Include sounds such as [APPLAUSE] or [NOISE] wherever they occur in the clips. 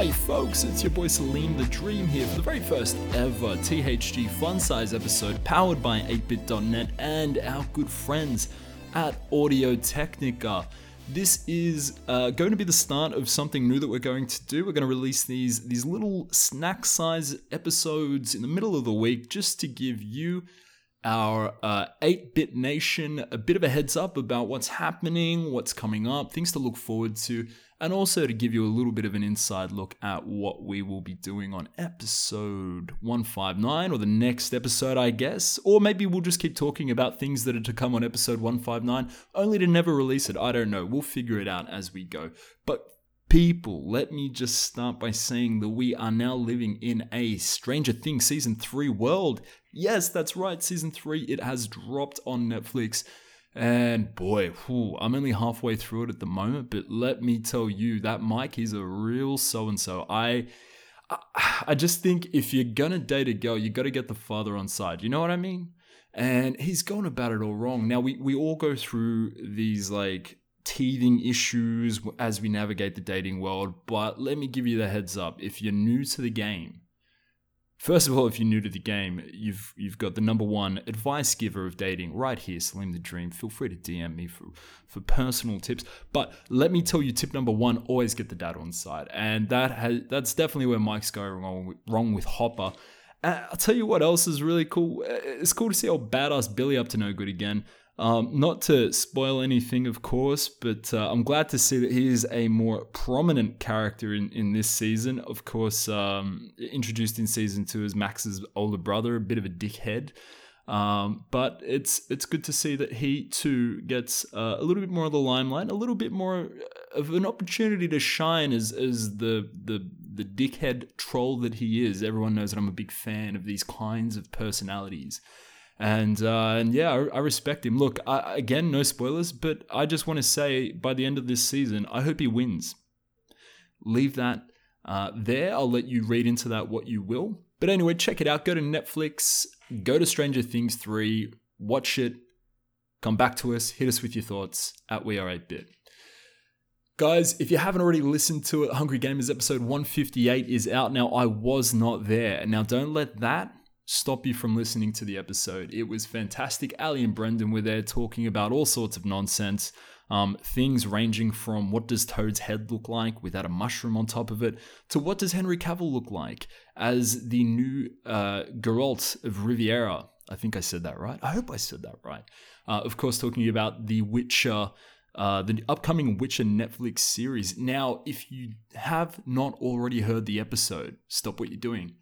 Hey folks, it's your boy Salim the Dream here for the very first ever THG Fun Size episode powered by 8bit.net and our good friends at Audio Technica. This is uh, going to be the start of something new that we're going to do. We're going to release these these little snack size episodes in the middle of the week just to give you our uh, 8-bit nation a bit of a heads up about what's happening, what's coming up, things to look forward to, and also to give you a little bit of an inside look at what we will be doing on episode 159 or the next episode, I guess. Or maybe we'll just keep talking about things that are to come on episode 159, only to never release it. I don't know. We'll figure it out as we go. But people, let me just start by saying that we are now living in a Stranger Things season 3 world. Yes, that's right, season 3, it has dropped on Netflix. And boy, whew, I'm only halfway through it at the moment, but let me tell you, that Mike is a real so and so. I. I just think if you're gonna date a girl, you got to get the father on side. You know what I mean? And he's gone about it all wrong. Now we we all go through these like teething issues as we navigate the dating world. But let me give you the heads up: if you're new to the game, First of all, if you're new to the game, you've you've got the number one advice giver of dating right here, Salim the Dream. Feel free to DM me for, for personal tips. But let me tell you, tip number one: always get the dad on side, and that has that's definitely where Mike's going wrong with, wrong with Hopper. Uh, I'll tell you what else is really cool. It's cool to see old badass Billy up to no good again. Um, not to spoil anything, of course, but uh, I'm glad to see that he is a more prominent character in, in this season. Of course, um, introduced in season two as Max's older brother, a bit of a dickhead. Um, but it's it's good to see that he too gets uh, a little bit more of the limelight, a little bit more of an opportunity to shine as as the the the dickhead troll that he is. Everyone knows that I'm a big fan of these kinds of personalities and uh, and yeah, I, I, respect him. Look, I, again, no spoilers, but I just want to say by the end of this season, I hope he wins. Leave that uh, there. I'll let you read into that what you will. But anyway, check it out. Go to Netflix. Go to Stranger Things three. Watch it. Come back to us. Hit us with your thoughts at We Are 8-Bit. Guys, if you haven't already listened to it, Hungry Gamers episode 158 is out now. I was not there. Now, don't let that stop you from listening to the episode. It was fantastic. Ali and Brendan were there talking about all sorts of nonsense. Um, things ranging from what does Toad's head look like without a mushroom on top of it, to what does Henry Cavill look like as the new uh, Geralt of Riviera. I think I said that right. I hope I said that right. Uh, of course, talking about the Witcher, uh, the upcoming Witcher Netflix series. Now, if you have not already heard the episode, stop what you're doing.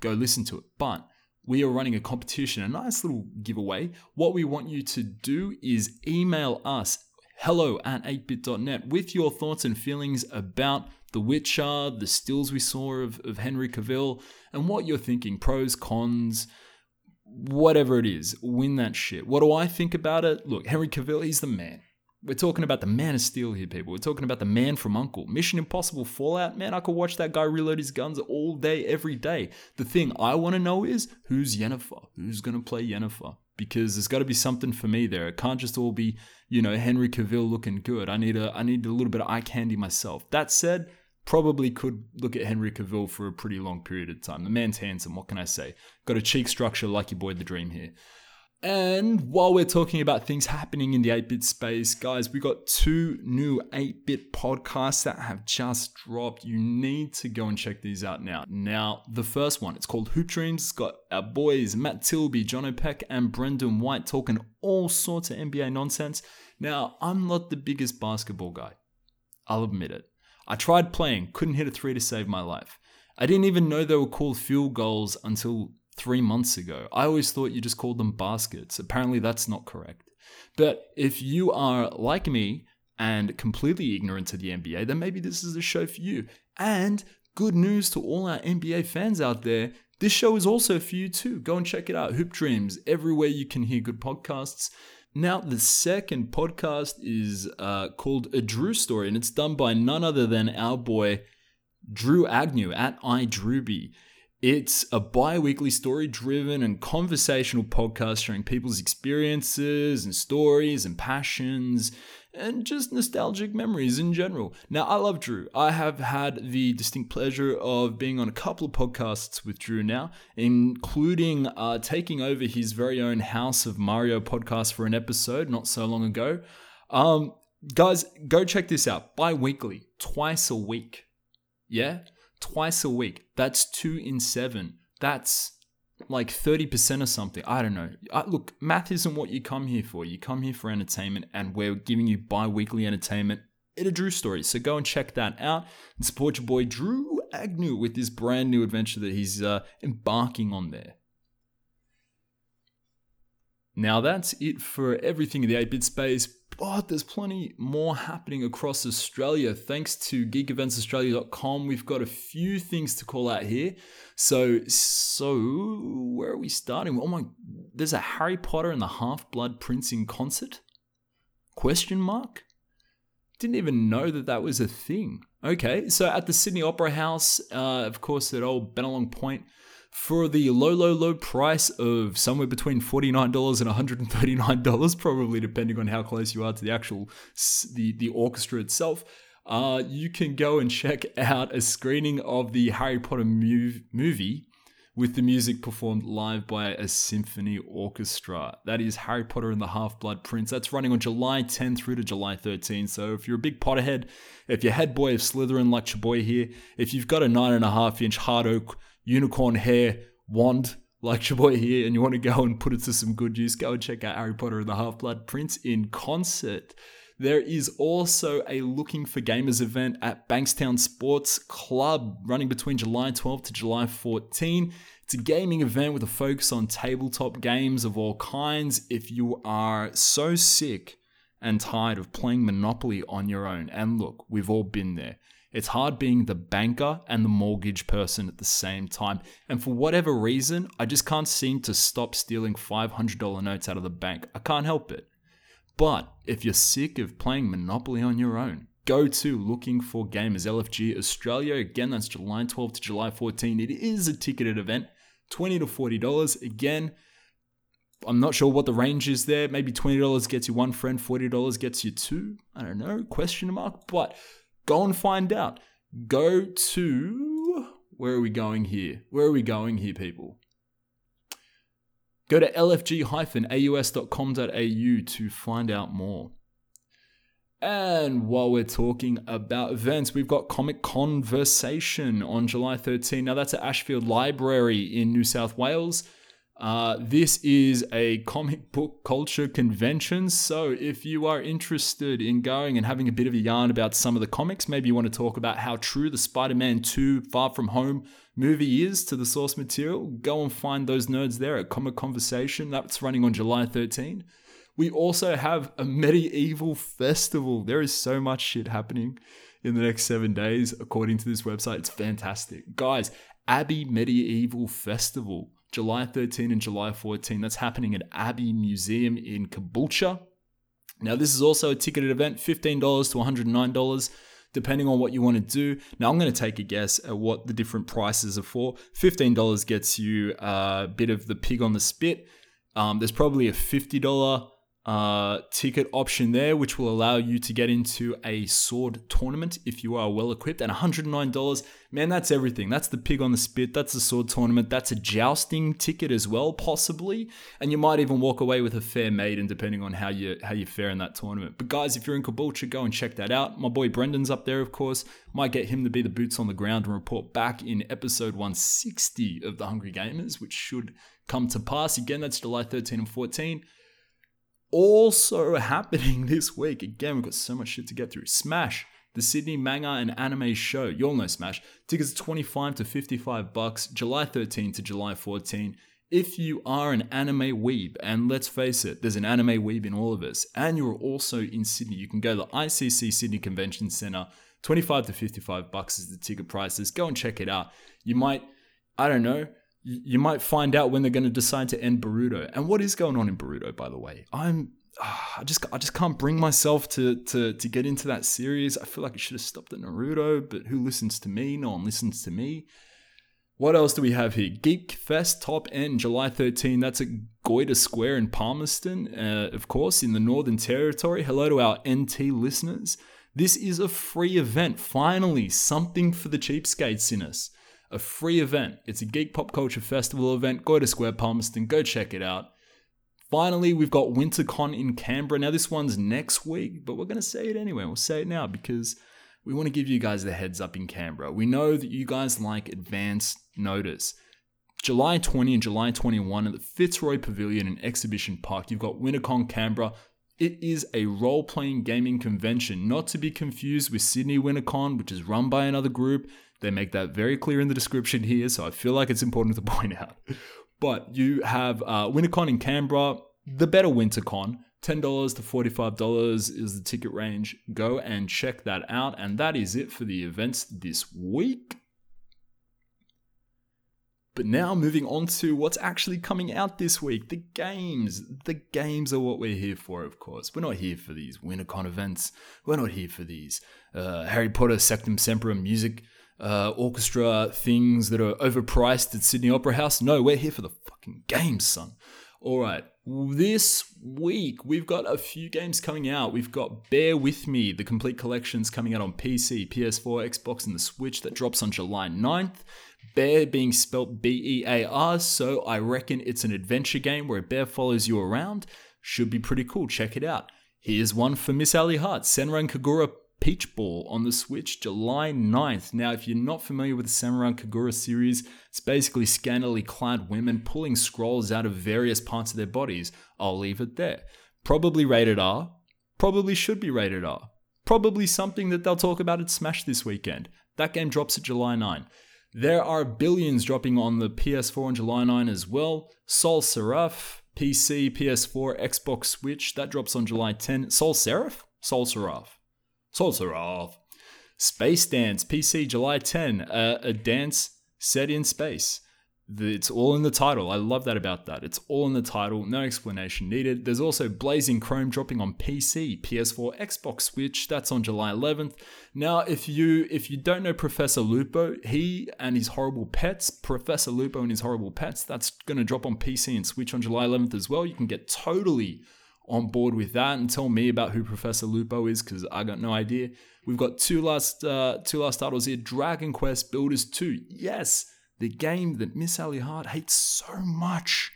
Go listen to it. But we are running a competition, a nice little giveaway. What we want you to do is email us hello at 8bit.net with your thoughts and feelings about The Witcher, the stills we saw of, of Henry Cavill, and what you're thinking pros, cons, whatever it is. Win that shit. What do I think about it? Look, Henry Cavill, he's the man. We're talking about the Man of Steel here, people. We're talking about the man from Uncle. Mission Impossible Fallout, man, I could watch that guy reload his guns all day, every day. The thing I want to know is who's Yennefer? Who's going to play Yennefer? Because there's got to be something for me there. It can't just all be, you know, Henry Cavill looking good. I need a, I need a little bit of eye candy myself. That said, probably could look at Henry Cavill for a pretty long period of time. The man's handsome. What can I say? Got a cheek structure like your boy the Dream here. And while we're talking about things happening in the 8 bit space, guys, we got two new 8 bit podcasts that have just dropped. You need to go and check these out now. Now, the first one, it's called Hoop Dreams. It's got our boys Matt Tilby, John O'Peck, and Brendan White talking all sorts of NBA nonsense. Now, I'm not the biggest basketball guy, I'll admit it. I tried playing, couldn't hit a three to save my life. I didn't even know they were called field goals until three months ago. I always thought you just called them baskets. Apparently, that's not correct. But if you are like me and completely ignorant to the NBA, then maybe this is a show for you. And good news to all our NBA fans out there. This show is also for you too. Go and check it out. Hoop Dreams, everywhere you can hear good podcasts. Now, the second podcast is uh, called A Drew Story, and it's done by none other than our boy Drew Agnew at iDrewby. It's a bi weekly story driven and conversational podcast sharing people's experiences and stories and passions and just nostalgic memories in general. Now, I love Drew. I have had the distinct pleasure of being on a couple of podcasts with Drew now, including uh, taking over his very own House of Mario podcast for an episode not so long ago. Um, guys, go check this out bi weekly, twice a week. Yeah? Twice a week. That's two in seven. That's like 30% or something. I don't know. I, look, math isn't what you come here for. You come here for entertainment, and we're giving you bi weekly entertainment in a Drew story. So go and check that out and support your boy Drew Agnew with this brand new adventure that he's uh, embarking on there. Now that's it for everything in the 8 bit space, but there's plenty more happening across Australia. Thanks to geekeventsaustralia.com, we've got a few things to call out here. So, so where are we starting? Oh my, there's a Harry Potter and the Half Blood Prince in concert? Question mark? Didn't even know that that was a thing. Okay, so at the Sydney Opera House, uh, of course, at old Bennelong Point, for the low, low, low price of somewhere between $49 and $139, probably depending on how close you are to the actual the, the orchestra itself. Uh, you can go and check out a screening of the Harry Potter mov- movie with the music performed live by a symphony orchestra. That is Harry Potter and the Half Blood Prince. That's running on July 10 through to July 13. So if you're a big Potterhead, if you're head boy of Slytherin like your boy here, if you've got a nine and a half inch hard oak unicorn hair wand like [LAUGHS] your boy here and you want to go and put it to some good use, go and check out Harry Potter and the Half Blood Prince in concert. There is also a Looking for Gamers event at Bankstown Sports Club running between July 12 to July 14. It's a gaming event with a focus on tabletop games of all kinds. If you are so sick and tired of playing Monopoly on your own, and look, we've all been there. It's hard being the banker and the mortgage person at the same time. And for whatever reason, I just can't seem to stop stealing $500 notes out of the bank. I can't help it. But if you're sick of playing Monopoly on your own, go to Looking for Gamers LFG Australia. Again, that's July 12 to July 14. It is a ticketed event, 20 to $40. Again, I'm not sure what the range is there. Maybe $20 gets you one friend, $40 gets you two. I don't know, question mark. But Go and find out. Go to. Where are we going here? Where are we going here, people? Go to lfg-aus.com.au to find out more. And while we're talking about events, we've got Comic Conversation on July 13. Now, that's at Ashfield Library in New South Wales. Uh, this is a comic book culture convention, so if you are interested in going and having a bit of a yarn about some of the comics, maybe you want to talk about how true the Spider Man 2 Far From Home movie is to the source material, go and find those nerds there at Comic Conversation. That's running on July 13. We also have a medieval festival. There is so much shit happening in the next seven days, according to this website. It's fantastic. Guys, Abbey Medieval Festival July 13 and July 14. That's happening at Abbey Museum in Caboolture. Now, this is also a ticketed event, $15 to $109, depending on what you want to do. Now, I'm going to take a guess at what the different prices are for. $15 gets you a bit of the pig on the spit. Um, there's probably a $50 uh, ticket option there, which will allow you to get into a sword tournament if you are well equipped. And $109, man, that's everything. That's the pig on the spit. That's the sword tournament. That's a jousting ticket as well, possibly. And you might even walk away with a fair maiden, depending on how you how you fare in that tournament. But guys, if you're in Caboolture, go and check that out. My boy Brendan's up there, of course. Might get him to be the boots on the ground and report back in episode 160 of the Hungry Gamers, which should come to pass. Again, that's July 13 and 14 also [LAUGHS] happening this week. Again, we've got so much shit to get through. Smash, the Sydney manga and anime show. You all know Smash. Tickets are 25 to 55 bucks, July 13 to July 14. if you are an anime weeb, and let's face it, there's an anime weeb in all of us, and you're also in Sydney, you can go to the ICC Sydney Convention Centre. 25 to 55 bucks is the ticket prices. Go and check it out. You might, I don't know, you might find out when they're going to decide to end Boruto. And what is going on in Boruto, by the way? I'm I just I just can't bring myself to to to get into that series. I feel like it should have stopped at Naruto, but who listens to me? No one listens to me. What else do we have here? Geek Fest Top End, July 13. That's at Goyder Square in Palmerston, uh, of course, in the Northern Territory. Hello to our NT listeners. This is a free event. Finally, something for the cheapskates in us. A free event. It's a geek pop culture festival event. Goyder Square, Palmerston. Go check it out. Finally, we've got WinterCon in Canberra. Now, this one's next week, but we're going to say it anyway. We'll say it now because we want to give you guys the heads up in Canberra. We know that you guys like advance notice. July 20 and July 21 at the Fitzroy Pavilion in Exhibition Park, you've got WinterCon Canberra. It is a role playing gaming convention, not to be confused with Sydney WinterCon, which is run by another group. They make that very clear in the description here, so I feel like it's important to [LAUGHS] point out. But you have uh, WinterCon in Canberra, the better WinterCon. $10 to $45 is the ticket range. Go and check that out. And that is it for the events this week. But now moving on to what's actually coming out this week the games. The games are what we're here for, of course. We're not here for these WinterCon events. We're not here for these uh, Harry Potter Sectumsempra music uh, orchestra things that are overpriced at Sydney Opera House. No, we're here for the fucking games, son. All right, this week we've got a few games coming out. We've got Bear With Me, the complete collections coming out on PC, PS4, Xbox, and the Switch that drops on July 9th. Bear being spelt B E A R, so I reckon it's an adventure game where a bear follows you around. Should be pretty cool. Check it out. Here's one for Miss Ali Hart, Senran Kagura Peach Ball on the Switch July 9th. Now, if you're not familiar with the Senran Kagura series, it's basically scantily clad women pulling scrolls out of various parts of their bodies. I'll leave it there. Probably rated R, probably should be rated R. Probably something that they'll talk about at Smash this weekend. That game drops at July 9. They Are Billions dropping on the PS4 on July 9 as well. Sol Seraph, PC, PS4, Xbox Switch, that drops on July 10. Sol Seraph? Sol Seraph. Solsarov. Space Dance, PC, July 10. Uh, a dance set in space. It's all in the title. I love that about that. It's all in the title, no explanation needed. There's also Blazing Chrome dropping on PC, PS4, Xbox Switch. That's on July 11th. Now, if you if you don't know Professor Lupo, he and his horrible pets, Professor Lupo and his horrible pets, that's going to drop on PC and Switch on July 11th as well. You can get totally on board with that and tell me about who Professor Lupo is because I got no idea. We've got two last uh, two last titles here: Dragon Quest Builders 2. Yes, the game that Miss Ali Hart hates so much,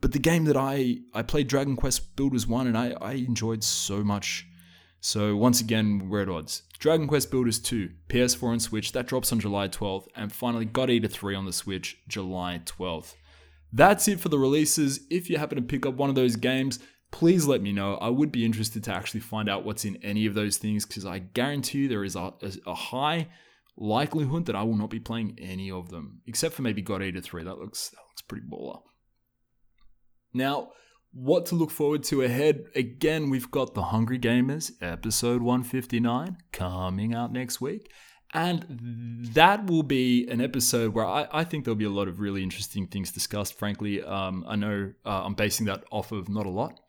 but the game that I I played Dragon Quest Builders 1 and I I enjoyed so much. So once again, we're at odds. Dragon Quest Builders 2, PS4 and Switch, that drops on July 12th, and finally God Eater 3 on the Switch, July 12th. That's it for the releases. If you happen to pick up one of those games, please let me know. I would be interested to actually find out what's in any of those things because I guarantee you there is a, a, high likelihood that I will not be playing any of them, except for maybe God Eater 3. That looks that looks pretty baller. Now, what to look forward to ahead? Again, we've got The Hungry Gamers, episode 159, coming out next week. And that will be an episode where I, I, think there'll be a lot of really interesting things discussed. Frankly, um, I know uh, I'm basing that off of not a lot.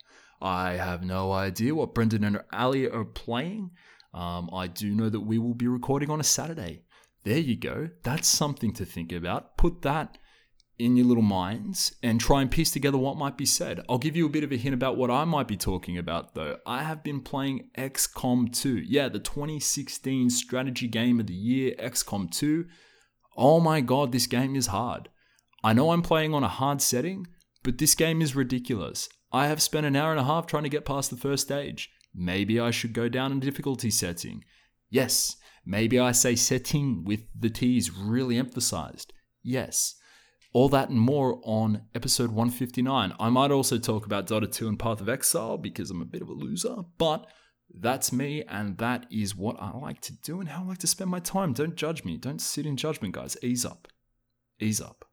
I have no idea what Brendan and Ali are playing. Um, I do know that we will be recording on a Saturday. There you go. That's something to think about. Put that in your little minds and try and piece together what might be said. I'll give you a bit of a hint about what I might be talking about though. I have been playing XCOM 2. Yeah, the 2016 strategy game of the year, XCOM 2. Oh my god, this game is hard. I know I'm playing on a hard setting, but this game is ridiculous. I have spent an hour and a half trying to get past the first stage. Maybe I should go down a difficulty setting. Yes, maybe I say setting with the T's really emphasized. Yes. All that and more on episode 159. I might also talk about Dota 2 and Path of Exile because I'm a bit of a loser, but that's me and that is what I like to do and how I like to spend my time. Don't judge me. Don't sit in judgment, guys. Ease up. Ease up.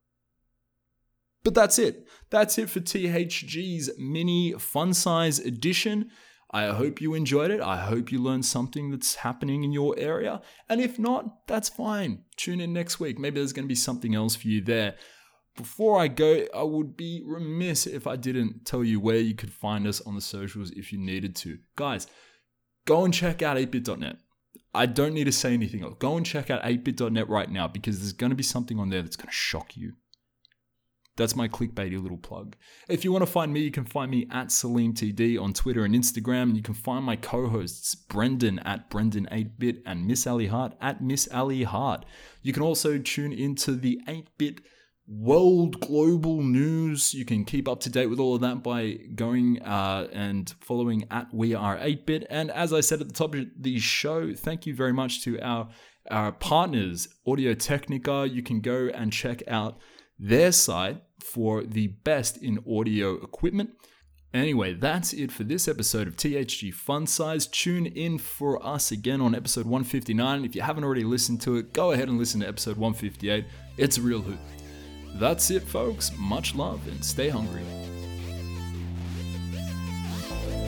But that's it. That's it for THG's mini fun size edition. I hope you enjoyed it. I hope you learned something that's happening in your area. And if not, that's fine. Tune in next week. Maybe there's going to be something else for you there. Before I go, I would be remiss if I didn't tell you where you could find us on the socials if you needed to. Guys, go and check out 8bit.net. I don't need to say anything else. Go and check out 8bit.net right now because there's going to be something on there that's going to shock you. That's my clickbaity little plug. If you want to find me, you can find me at SalimTD on Twitter and Instagram. And you can find my co hosts, Brendan at Brendan8bit and Miss Ali Hart at Miss Ali Hart. You can also tune into the 8 bit world global news. You can keep up to date with all of that by going uh, and following at We Are 8bit. And as I said at the top of the show, thank you very much to our, our partners, Audio Technica. You can go and check out their site for the best in audio equipment. Anyway, that's it for this episode of THG Fun Size. Tune in for us again on episode 159. If you haven't already listened to it, go ahead and listen to episode 158. It's a real hoot. That's it, folks. Much love and stay hungry.